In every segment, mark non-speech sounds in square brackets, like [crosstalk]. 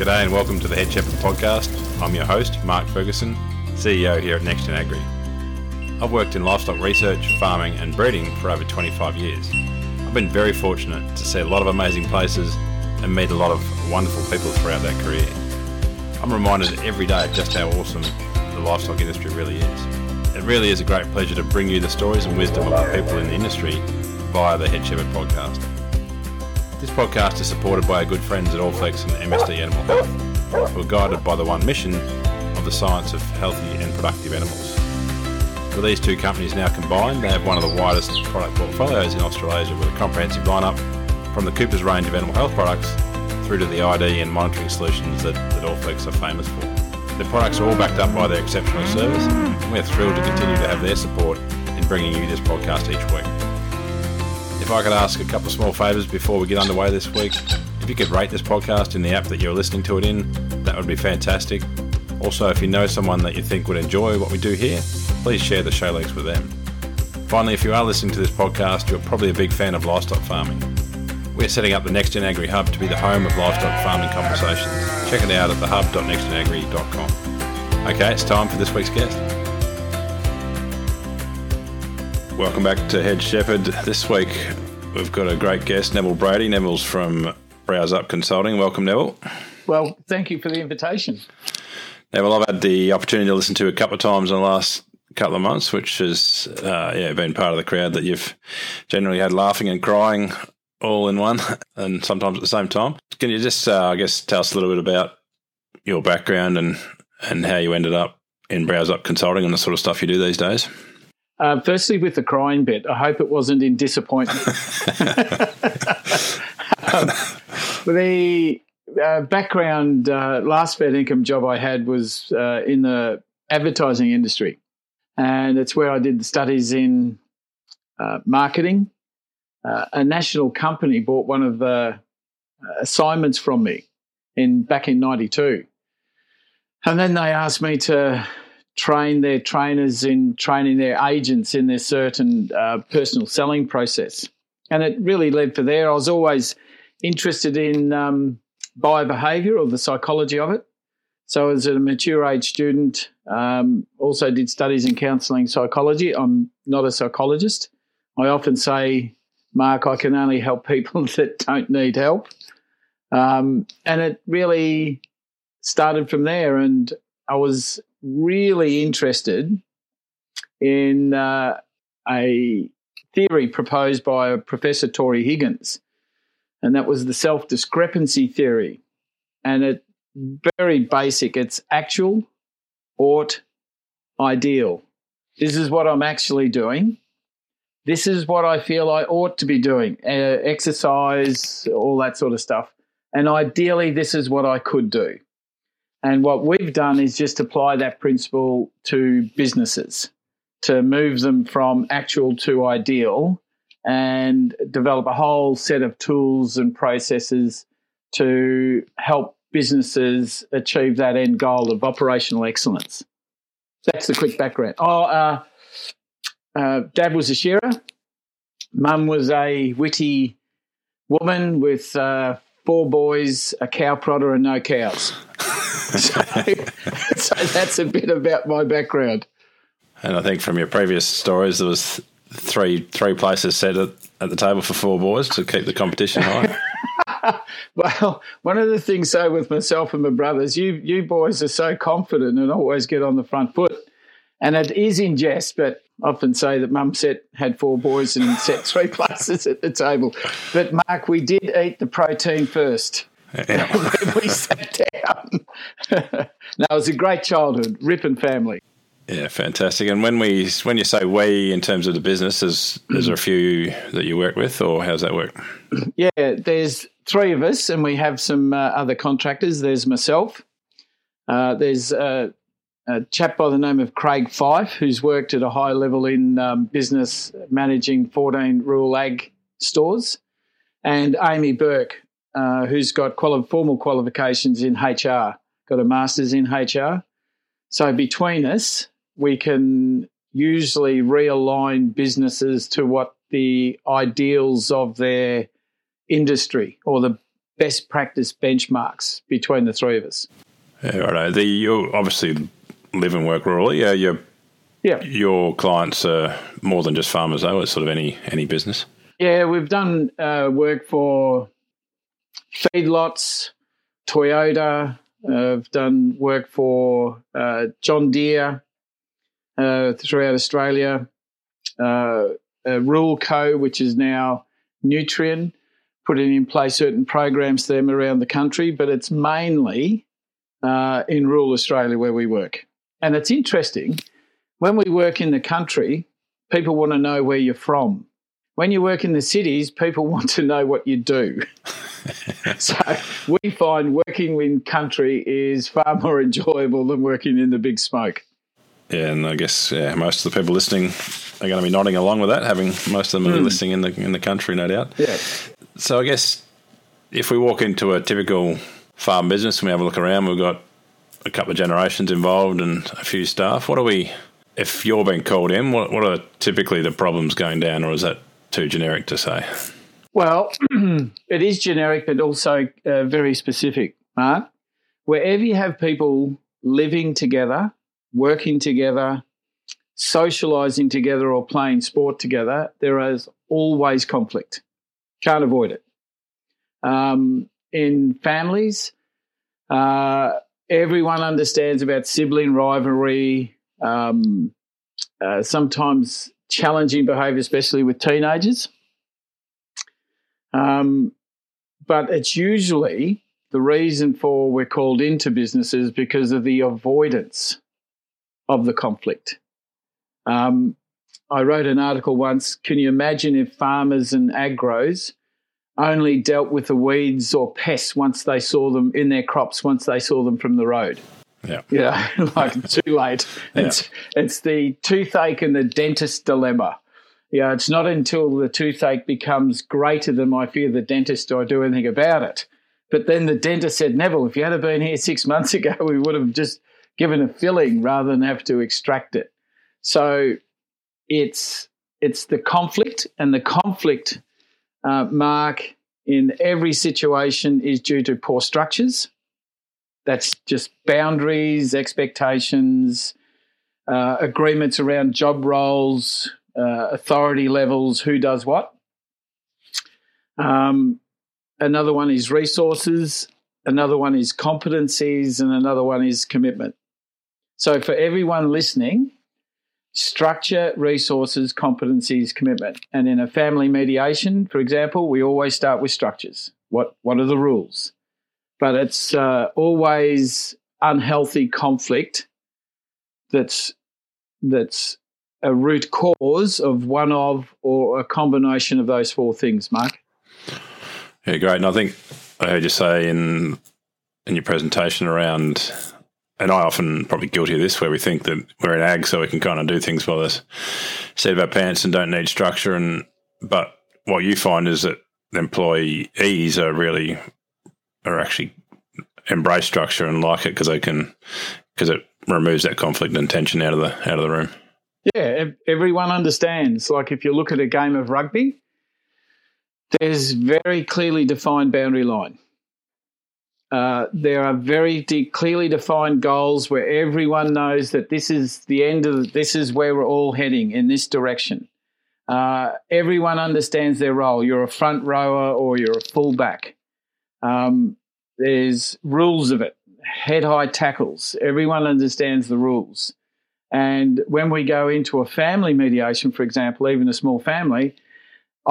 G'day and welcome to the Head Shepherd podcast. I'm your host, Mark Ferguson, CEO here at NextGen Agri. I've worked in livestock research, farming, and breeding for over 25 years. I've been very fortunate to see a lot of amazing places and meet a lot of wonderful people throughout that career. I'm reminded every day of just how awesome the livestock industry really is. It really is a great pleasure to bring you the stories and wisdom of the people in the industry via the Head Shepherd podcast. This podcast is supported by our good friends at Allflex and MSD Animal Health, who are guided by the one mission of the science of healthy and productive animals. With these two companies now combined, they have one of the widest product portfolios in Australasia with a comprehensive lineup from the Cooper's range of animal health products through to the ID and monitoring solutions that, that Allflex are famous for. Their products are all backed up by their exceptional service, and we're thrilled to continue to have their support in bringing you this podcast each week. If I could ask a couple of small favours before we get underway this week, if you could rate this podcast in the app that you're listening to it in, that would be fantastic. Also, if you know someone that you think would enjoy what we do here, please share the show links with them. Finally, if you are listening to this podcast, you're probably a big fan of livestock farming. We're setting up the NextGen Agri Hub to be the home of livestock farming conversations. Check it out at thehub.nextgenagri.com. Okay, it's time for this week's guest. Welcome back to Head Shepherd. This week we've got a great guest, Neville Brady. Neville's from Brows Up Consulting. Welcome, Neville. Well, thank you for the invitation. Neville, I've had the opportunity to listen to a couple of times in the last couple of months, which has uh, yeah been part of the crowd that you've generally had laughing and crying all in one, [laughs] and sometimes at the same time. Can you just, uh, I guess, tell us a little bit about your background and and how you ended up in Brows Up Consulting and the sort of stuff you do these days? Uh, firstly, with the crying bit, I hope it wasn't in disappointment. um, [laughs] [laughs] the uh, background, uh, last fair income job I had was uh, in the advertising industry. And it's where I did the studies in uh, marketing. Uh, a national company bought one of the assignments from me in back in 92. And then they asked me to train their trainers in training their agents in their certain uh, personal selling process. And it really led for there. I was always interested in um, biobehavior or the psychology of it. So, as a mature age student, um, also did studies in counselling psychology. I'm not a psychologist. I often say, Mark, I can only help people [laughs] that don't need help. Um, and it really started from there. And I was really interested in uh, a theory proposed by Professor Tory Higgins, and that was the self discrepancy theory. And it very basic. It's actual, ought, ideal. This is what I'm actually doing. This is what I feel I ought to be doing. Uh, exercise, all that sort of stuff. And ideally, this is what I could do. And what we've done is just apply that principle to businesses to move them from actual to ideal and develop a whole set of tools and processes to help businesses achieve that end goal of operational excellence. That's the quick background. Oh, uh, uh, Dad was a shearer. Mum was a witty woman with uh, four boys, a cow prodder, and no cows. [laughs] so, so that's a bit about my background. And I think from your previous stories, there was three three places set at, at the table for four boys to keep the competition high. [laughs] well, one of the things, so with myself and my brothers, you you boys are so confident and always get on the front foot. And it is in jest, but I often say that mum set had four boys and set three [laughs] places at the table. But Mark, we did eat the protein first. Yeah. [laughs] we sat down. [laughs] no, it was a great childhood, ripping family. Yeah, fantastic. And when we when you say we in terms of the business, is is there a few that you work with, or how's that work? [clears throat] Yeah, there's three of us, and we have some uh, other contractors. There's myself. Uh, there's a, a, chap by the name of Craig Fife, who's worked at a high level in um, business, managing 14 rural ag stores, and Amy Burke, uh, who's got quali- formal qualifications in HR, got a master's in HR. So between us, we can usually realign businesses to what the ideals of their industry or the best practice benchmarks between the three of us. Yeah, right. The, you obviously live and work rurally. Yeah, your yeah. Your clients are more than just farmers, though. It's sort of any any business. Yeah, we've done uh, work for feedlots, Toyota. Uh, I've done work for uh, John Deere uh, throughout Australia. Uh, Ruralco, which is now Nutrien, putting in place certain programs for them around the country, but it's mainly uh, in rural Australia where we work. And it's interesting when we work in the country, people want to know where you're from. When you work in the cities, people [laughs] want to know what you do. [laughs] so we find working in country is far more enjoyable than working in the big smoke. Yeah, and I guess yeah, most of the people listening are going to be nodding along with that, having most of them mm. listening in the in the country, no doubt. Yeah. So I guess if we walk into a typical farm business and we have a look around, we've got a couple of generations involved and a few staff. What are we? If you're being called in, what what are typically the problems going down, or is that too generic to say? Well, [clears throat] it is generic, but also uh, very specific, Mark. Wherever you have people living together, working together, socializing together, or playing sport together, there is always conflict. Can't avoid it. Um, in families, uh, everyone understands about sibling rivalry, um, uh, sometimes challenging behavior, especially with teenagers. Um, but it's usually the reason for we're called into businesses because of the avoidance of the conflict. Um, I wrote an article once. Can you imagine if farmers and agros only dealt with the weeds or pests once they saw them in their crops, once they saw them from the road? Yeah. Yeah, [laughs] like too late. It's yeah. it's the toothache and the dentist dilemma. Yeah, it's not until the toothache becomes greater than my fear of the dentist do I do anything about it. But then the dentist said, Neville, if you had been here [laughs] six months ago, we would have just given a filling rather than have to extract it. So it's it's the conflict, and the conflict, uh, Mark, in every situation is due to poor structures. That's just boundaries, expectations, uh, agreements around job roles, uh, authority levels, who does what. Um, another one is resources, another one is competencies, and another one is commitment. So, for everyone listening, structure, resources, competencies, commitment. And in a family mediation, for example, we always start with structures. What, what are the rules? But it's uh, always unhealthy conflict that's, that's a root cause of one of or a combination of those four things, Mark. Yeah, great. And I think I heard you say in in your presentation around and I often probably guilty of this, where we think that we're an ag, so we can kind of do things by the seat of our pants and don't need structure. And but what you find is that employees are really are actually embrace structure and like it because they can because it removes that conflict and tension out of the out of the room. Yeah, everyone understands. Like if you look at a game of rugby, there's very clearly defined boundary line. Uh, there are very de- clearly defined goals where everyone knows that this is the end of this is where we're all heading in this direction. Uh, everyone understands their role. You're a front rower or you're a fullback. Um, there's rules of it. Head high tackles. Everyone understands the rules. And when we go into a family mediation, for example, even a small family,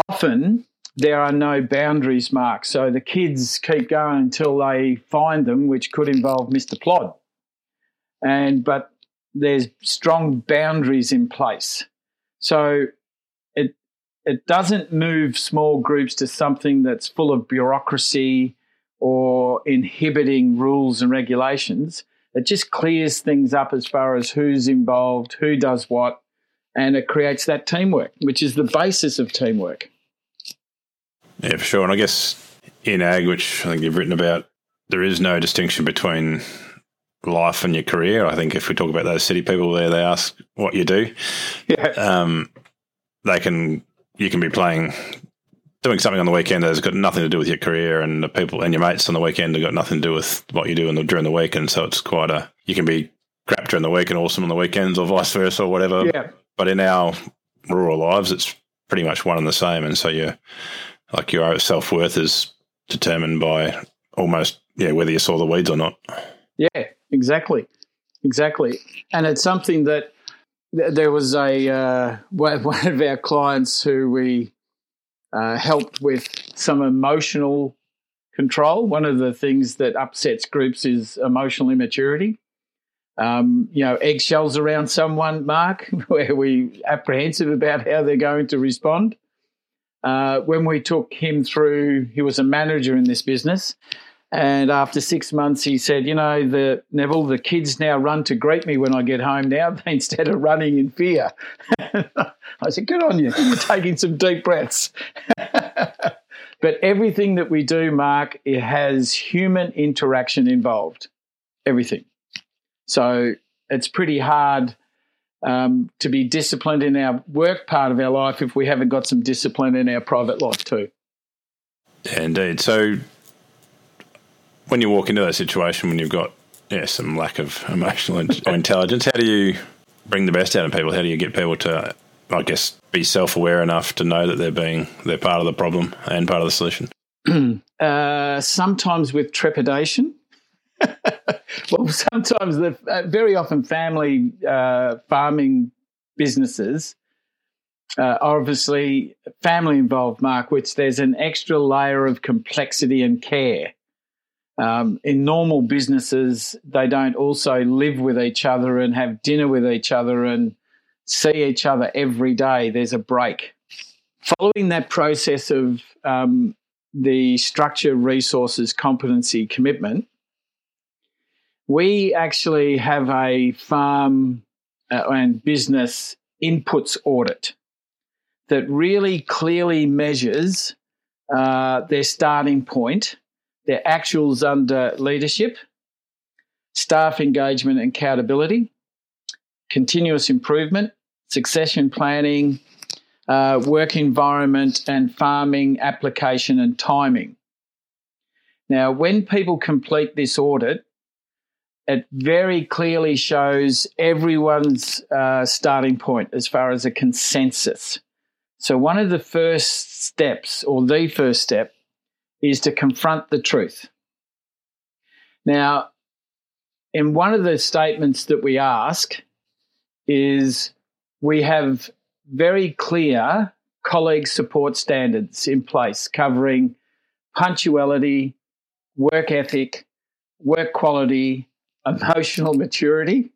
often there are no boundaries marked. So the kids keep going until they find them, which could involve Mr. Plod. And but there's strong boundaries in place. So it it doesn't move small groups to something that's full of bureaucracy or inhibiting rules and regulations. It just clears things up as far as who's involved, who does what, and it creates that teamwork, which is the basis of teamwork. Yeah, for sure. And I guess in ag, which I think you've written about, there is no distinction between life and your career. I think if we talk about those city people there, they ask what you do. Yeah. Um, they can, you can be playing doing something on the weekend that's got nothing to do with your career, and the people and your mates on the weekend have got nothing to do with what you do the, during the week, and so it's quite a you can be crap during the week and awesome on the weekends, or vice versa, or whatever. Yeah. But in our rural lives, it's pretty much one and the same, and so you like your self worth is determined by almost yeah whether you saw the weeds or not. Yeah, exactly, exactly, and it's something that there was a uh, [laughs] one of our clients who we uh, helped with some emotional control. One of the things that upsets groups is emotional immaturity. Um, you know, eggshells around someone, Mark, [laughs] where we apprehensive about how they're going to respond. Uh, when we took him through, he was a manager in this business, and after six months, he said, "You know, the Neville, the kids now run to greet me when I get home now [laughs] instead of running in fear." [laughs] I said, "Good on you. You're taking some deep breaths." [laughs] but everything that we do, Mark, it has human interaction involved. Everything. So it's pretty hard um, to be disciplined in our work part of our life if we haven't got some discipline in our private life too. Indeed. So when you walk into that situation when you've got yeah some lack of emotional [laughs] intelligence, how do you bring the best out of people? How do you get people to, I guess, be self aware enough to know that they're being they're part of the problem and part of the solution? [clears throat] uh, sometimes with trepidation. [laughs] well, sometimes the uh, very often family uh, farming businesses uh, obviously family involved, Mark, which there's an extra layer of complexity and care um, in normal businesses, they don't also live with each other and have dinner with each other and see each other every day. There's a break. Following that process of um, the structure, resources, competency, commitment, we actually have a farm uh, and business inputs audit that really clearly measures uh, their starting point their actuals under leadership, staff engagement and accountability, continuous improvement, succession planning, uh, work environment, and farming application and timing. Now, when people complete this audit, it very clearly shows everyone's uh, starting point as far as a consensus. So, one of the first steps, or the first step, is to confront the truth. Now, in one of the statements that we ask is we have very clear colleague support standards in place covering punctuality, work ethic, work quality, emotional maturity,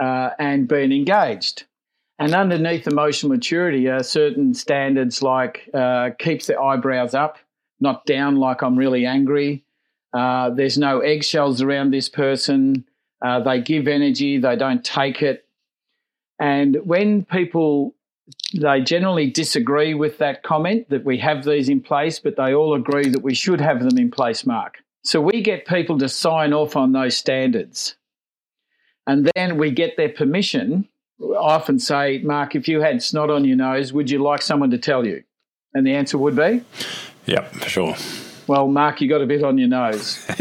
uh, and being engaged. And underneath emotional maturity are certain standards like uh, keeps their eyebrows up, not down like I'm really angry. Uh, there's no eggshells around this person. Uh, they give energy, they don't take it. And when people, they generally disagree with that comment that we have these in place, but they all agree that we should have them in place, Mark. So we get people to sign off on those standards. And then we get their permission. I often say, Mark, if you had snot on your nose, would you like someone to tell you? And the answer would be Yep, for sure. Well, Mark, you got a bit on your nose. [laughs]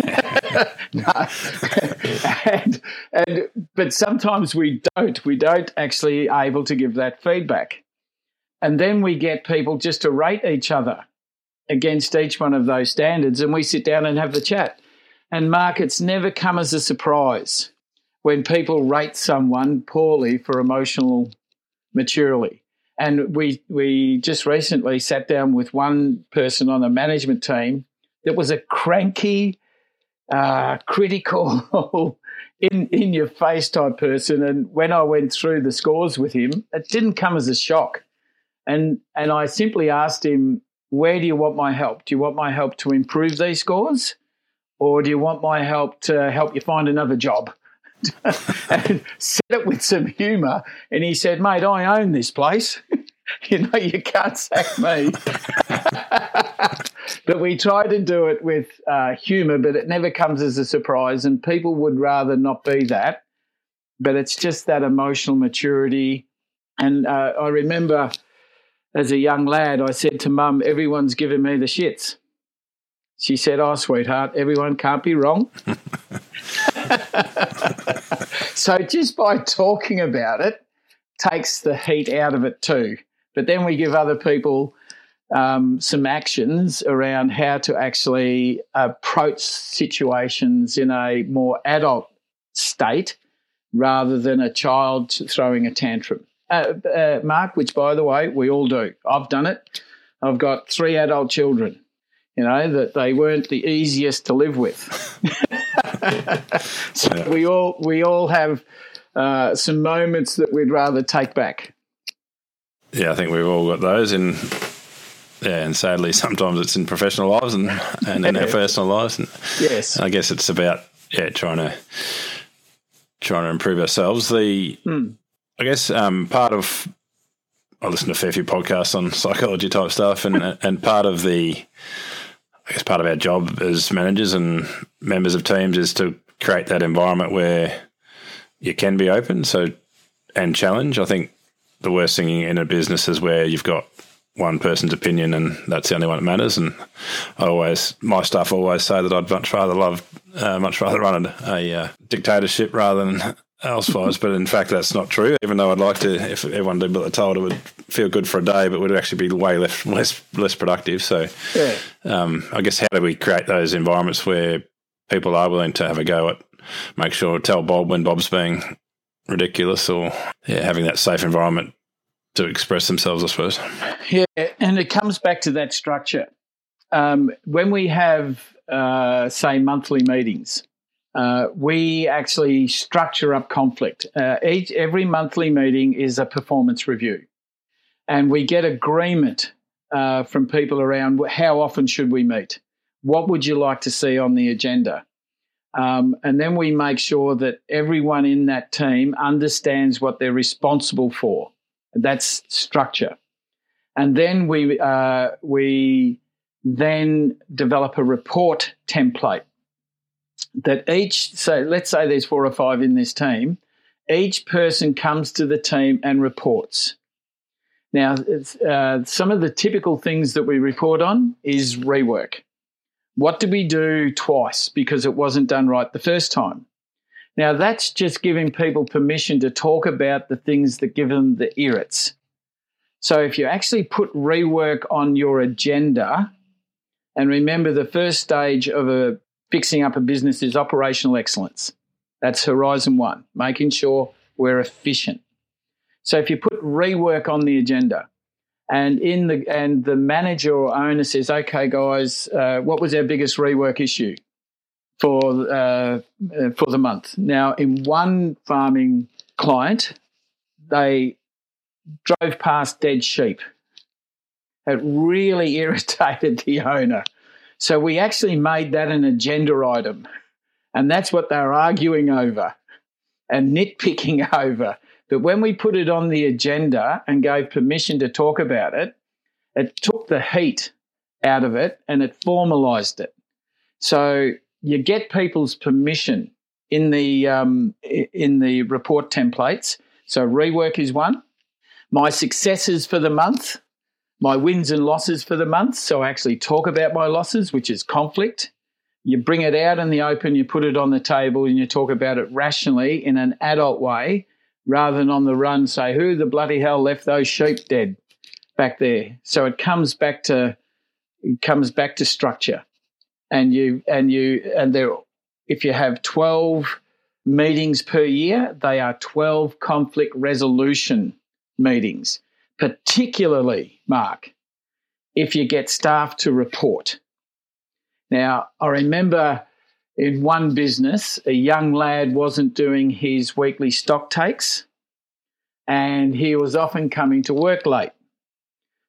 [laughs] and, and, but sometimes we don't. We don't actually able to give that feedback. And then we get people just to rate each other against each one of those standards, and we sit down and have the chat. And Mark, it's never come as a surprise when people rate someone poorly for emotional maturity. And we we just recently sat down with one person on the management team that was a cranky, uh, critical, [laughs] in in your face type person. And when I went through the scores with him, it didn't come as a shock. And and I simply asked him, "Where do you want my help? Do you want my help to improve these scores, or do you want my help to help you find another job?" And said it with some humour. And he said, Mate, I own this place. [laughs] you know, you can't sack me. [laughs] but we try to do it with uh, humour, but it never comes as a surprise. And people would rather not be that. But it's just that emotional maturity. And uh, I remember as a young lad, I said to mum, everyone's giving me the shits. She said, Oh, sweetheart, everyone can't be wrong. [laughs] so just by talking about it takes the heat out of it too. But then we give other people um, some actions around how to actually approach situations in a more adult state rather than a child throwing a tantrum. Uh, uh, Mark, which by the way, we all do. I've done it. I've got three adult children, you know, that they weren't the easiest to live with. [laughs] so yeah. we all we all have uh, some moments that we'd rather take back. Yeah, I think we've all got those, and yeah, and sadly, sometimes it's in professional lives and, and in our [laughs] personal lives. And yes, I guess it's about yeah trying to trying to improve ourselves. The hmm. I guess um, part of I listen to a fair few podcasts on [laughs] psychology type stuff, and and part of the I guess part of our job as managers and members of teams is to create that environment where you can be open, so and challenge. I think the worst thing in a business is where you've got one person's opinion and that's the only one that matters. And I always, my staff always say that I'd much rather love, uh, much rather run a, uh, dictatorship rather than [laughs] elsewise. but in fact, that's not true. Even though I'd like to, if everyone did what they're told, it would feel good for a day, but would actually be way less less less productive. So, yeah. um, I guess how do we create those environments where people are willing to have a go at, make sure tell Bob when Bob's being ridiculous, or yeah, having that safe environment to express themselves, I suppose. Yeah, and it comes back to that structure. Um, when we have, uh, say, monthly meetings, uh, we actually structure up conflict. Uh, each every monthly meeting is a performance review, and we get agreement uh, from people around how often should we meet, what would you like to see on the agenda, um, and then we make sure that everyone in that team understands what they're responsible for. That's structure. And then we, uh, we then develop a report template that each, so let's say there's four or five in this team, each person comes to the team and reports. Now, uh, some of the typical things that we report on is rework. What did we do twice because it wasn't done right the first time? Now, that's just giving people permission to talk about the things that give them the irrits. So, if you actually put rework on your agenda, and remember the first stage of a fixing up a business is operational excellence. That's horizon one, making sure we're efficient. So, if you put rework on the agenda, and in the and the manager or owner says, "Okay, guys, uh, what was our biggest rework issue?" for uh, for the month. Now, in one farming client, they drove past dead sheep. It really [laughs] irritated the owner. So we actually made that an agenda item. And that's what they're arguing over and nitpicking [laughs] over. But when we put it on the agenda and gave permission to talk about it, it took the heat out of it and it formalized it. So you get people's permission in the um, in the report templates. So rework is one. My successes for the month, my wins and losses for the month. So I actually talk about my losses, which is conflict. You bring it out in the open, you put it on the table, and you talk about it rationally in an adult way, rather than on the run say, "Who the bloody hell left those sheep dead back there?" So it comes back to it comes back to structure. And you and you and there if you have 12 meetings per year they are 12 conflict resolution meetings. Particularly mark if you get staff to report. Now i remember in one business a young lad wasn't doing his weekly stock takes and he was often coming to work late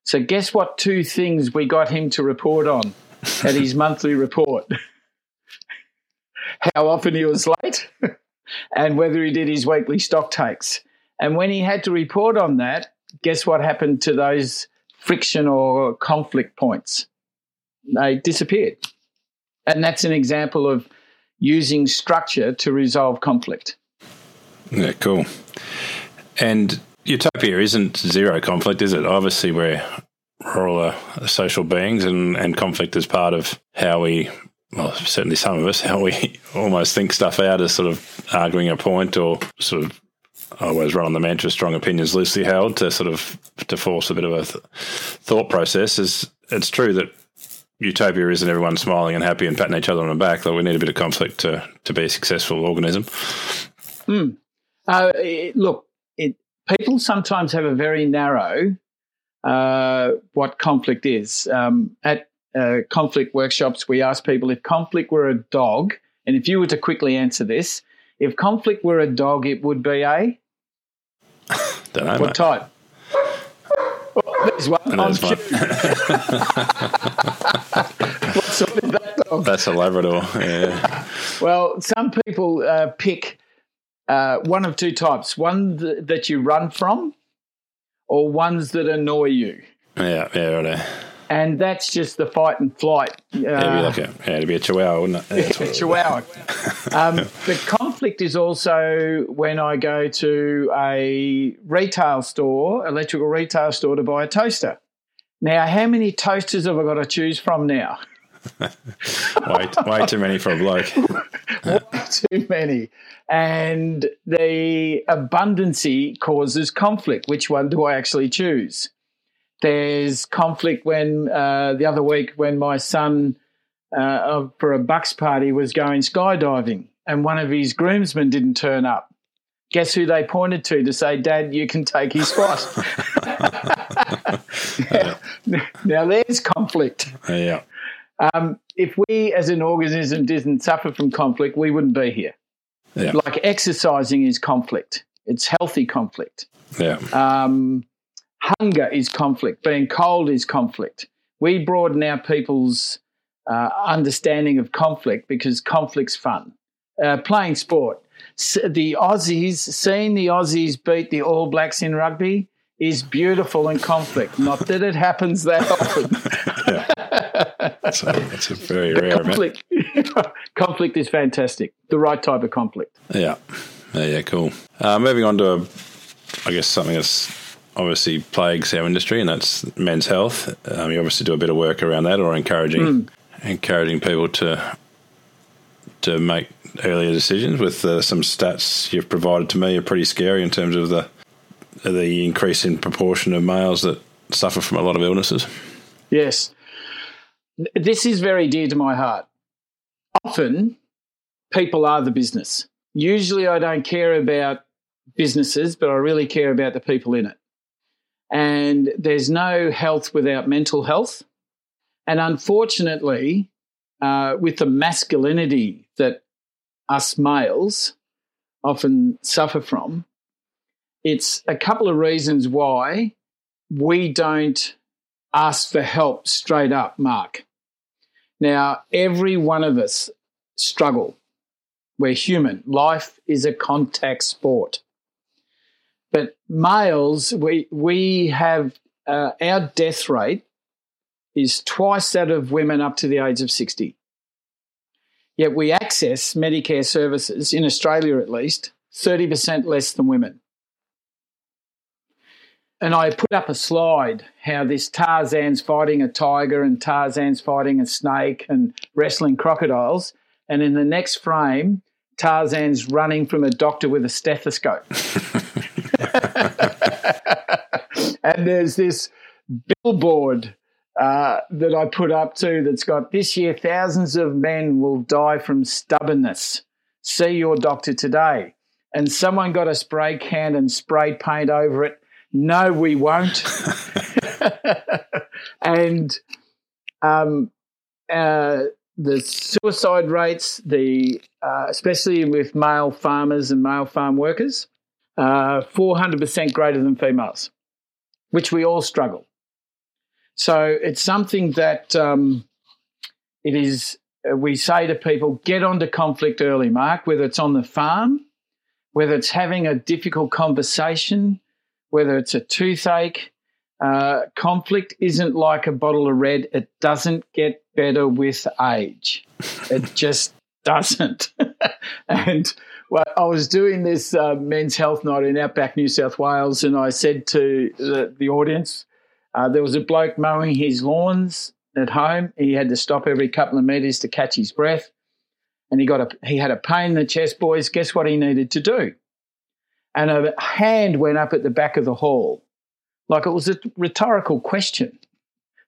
so guess what two things we got him to report on at his [laughs] monthly report how often he was late [laughs] and whether he did his weekly stock takes. And when he had to report on that, guess what happened to those friction or conflict points? They disappeared. And that's an example of using structure to resolve conflict. Yeah, cool. And utopia isn't zero conflict, is it? Obviously, we're, we're all uh, social beings, and, and conflict is part of how we, well, certainly some of us, [laughs] how we almost think stuff out as sort of arguing a point or sort of I always run on the mantra strong opinions loosely held to sort of to force a bit of a th- thought process is it's true that utopia isn't everyone smiling and happy and patting each other on the back that we need a bit of conflict to to be a successful organism mm. uh, it, look it, people sometimes have a very narrow uh, what conflict is um, at uh, conflict workshops we ask people if conflict were a dog and if you were to quickly answer this if conflict were a dog it would be a [laughs] don't know. What mate. type? Oh, there's one. There's one. [laughs] what sort is that dog? That's a Labrador. Yeah. Well, some people uh, pick uh, one of two types: one th- that you run from, or ones that annoy you. Yeah. Yeah. Right. And that's just the fight and flight. Uh, Yeah, it'd be like a, yeah, it'd be a chihuahua, wouldn't it? Yeah, that's what it would be. Chihuahua. [laughs] Um, the conflict is also when I go to a retail store, electrical retail store, to buy a toaster. Now, how many toasters have I got to choose from now? [laughs] way, way too many for a bloke. [laughs] Way too many. And the abundancy causes conflict. Which one do I actually choose? There's conflict when uh, the other week when my son uh, for a bucks party was going skydiving and one of his groomsmen didn't turn up. Guess who they pointed to to say, Dad, you can take his spot? [laughs] [laughs] now, [laughs] now there's conflict. Yeah. Um, if we as an organism didn't suffer from conflict, we wouldn't be here. Yeah. Like exercising is conflict, it's healthy conflict. Yeah. Um, hunger is conflict, being cold is conflict. We broaden our people's uh, understanding of conflict because conflict's fun. Uh, playing sport. S- the Aussies, seeing the Aussies beat the All Blacks in rugby is beautiful in conflict. Not that it happens that [laughs] often. That's a, that's a very rare conflict, [laughs] conflict is fantastic. The right type of conflict. Yeah. Yeah, yeah, cool. Uh, moving on to, a, I guess, something that's obviously plagues our industry, and that's men's health. Um, you obviously do a bit of work around that, or encouraging encouraging people to to make earlier decisions. With uh, some stats you've provided to me, are pretty scary in terms of the the increase in proportion of males that suffer from a lot of illnesses. Yes. This is very dear to my heart. Often, people are the business. Usually, I don't care about businesses, but I really care about the people in it. And there's no health without mental health. And unfortunately, uh, with the masculinity that us males often suffer from, it's a couple of reasons why we don't ask for help straight up, Mark. Now, every one of us struggle. We're human. Life is a contact sport. But males, we, we have uh, our death rate is twice that of women up to the age of 60. Yet we access Medicare services, in Australia at least, 30% less than women. And I put up a slide how this Tarzan's fighting a tiger and Tarzan's fighting a snake and wrestling crocodiles. And in the next frame, Tarzan's running from a doctor with a stethoscope. [laughs] and there's this billboard uh, that I put up too that's got this year thousands of men will die from stubbornness. See your doctor today. And someone got a spray can and sprayed paint over it. No, we won't. [laughs] and um, uh, the suicide rates, the uh, especially with male farmers and male farm workers, uh, 400% greater than females, which we all struggle. So it's something that um, it is. uh, We say to people, get onto conflict early, Mark. Whether it's on the farm, whether it's having a difficult conversation, whether it's a toothache. Uh, conflict isn't like a bottle of red. It doesn't get better with age. It [laughs] just doesn't. [laughs] and well, I was doing this uh, men's health night in Outback, New South Wales, and I said to the, the audience, uh, there was a bloke mowing his lawns at home. He had to stop every couple of metres to catch his breath, and he got a he had a pain in the chest. Boys, guess what he needed to do? And a hand went up at the back of the hall, like it was a rhetorical question.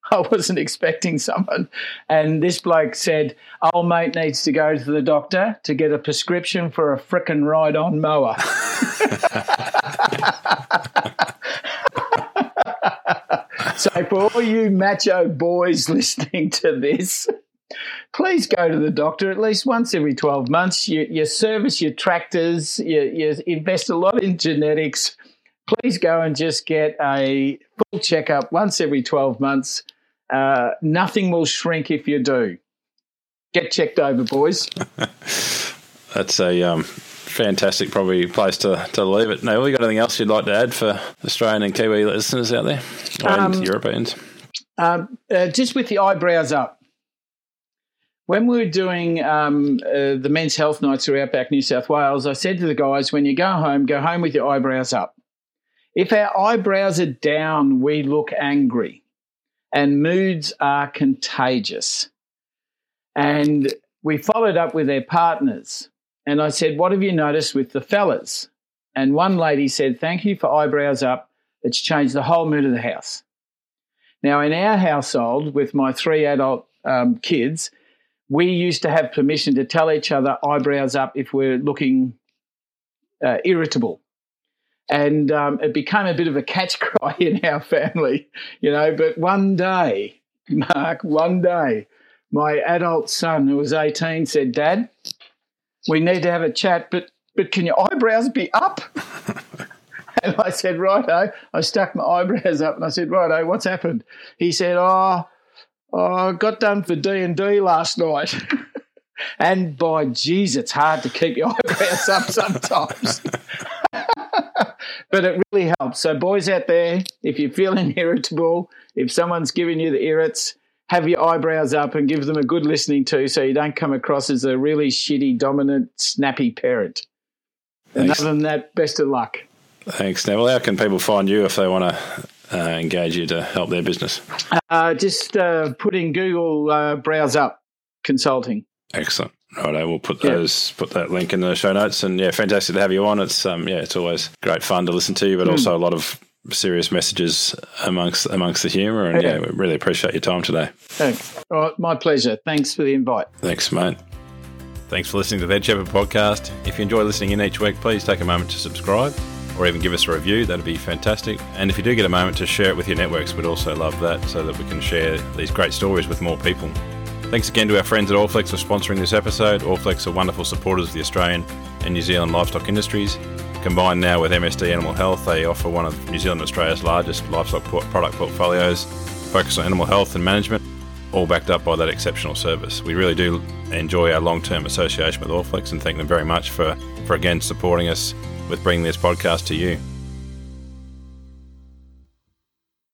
[laughs] I wasn't expecting someone. And this bloke said, Old mate needs to go to the doctor to get a prescription for a frickin' ride on mower. [laughs] so, for all you macho boys [laughs] listening to this, please go to the doctor at least once every 12 months. You, you service your tractors, you, you invest a lot in genetics. Please go and just get a full checkup once every 12 months uh, nothing will shrink if you do. Get checked over, boys. [laughs] That's a um, fantastic, probably place to, to leave it. Now, you got anything else you'd like to add for Australian and Kiwi listeners out there, and um, Europeans? Um, uh, just with the eyebrows up. When we were doing um, uh, the men's health nights through Outback New South Wales, I said to the guys, when you go home, go home with your eyebrows up. If our eyebrows are down, we look angry and moods are contagious. And we followed up with their partners. And I said, What have you noticed with the fellas? And one lady said, Thank you for eyebrows up. It's changed the whole mood of the house. Now, in our household, with my three adult um, kids, we used to have permission to tell each other eyebrows up if we're looking uh, irritable and um, it became a bit of a catch cry [laughs] in our family, you know. But one day, Mark, one day, my adult son, who was 18, said, Dad, we need to have a chat, but, but can your eyebrows be up? [laughs] and I said, righto. I stuck my eyebrows up and I said, righto, what's happened? He said, oh, Oh, I got done for D&D last night. [laughs] and by geez, it's hard to keep your [laughs] eyebrows up sometimes. [laughs] but it really helps. So, boys out there, if you're feeling irritable, if someone's giving you the irrits, have your eyebrows up and give them a good listening to so you don't come across as a really shitty, dominant, snappy parent. And other than that, best of luck. Thanks, Neville. How can people find you if they want to uh, engage you to help their business? Uh, just uh, put in Google uh, Brows Up Consulting. Excellent. Right, we'll put those put that link in the show notes, and yeah, fantastic to have you on. It's um, yeah, it's always great fun to listen to you, but mm. also a lot of serious messages amongst amongst the humour, and yeah, yeah we really appreciate your time today. Thanks. All right, my pleasure. Thanks for the invite. Thanks, mate. Thanks for listening to the Head Shepherd podcast. If you enjoy listening in each week, please take a moment to subscribe or even give us a review. That'd be fantastic. And if you do get a moment to share it with your networks, we'd also love that so that we can share these great stories with more people. Thanks again to our friends at Allflex for sponsoring this episode. Allflex are wonderful supporters of the Australian and New Zealand livestock industries. Combined now with MSD Animal Health, they offer one of New Zealand and Australia's largest livestock product portfolios, focused on animal health and management, all backed up by that exceptional service. We really do enjoy our long term association with Allflex and thank them very much for, for again supporting us with bringing this podcast to you.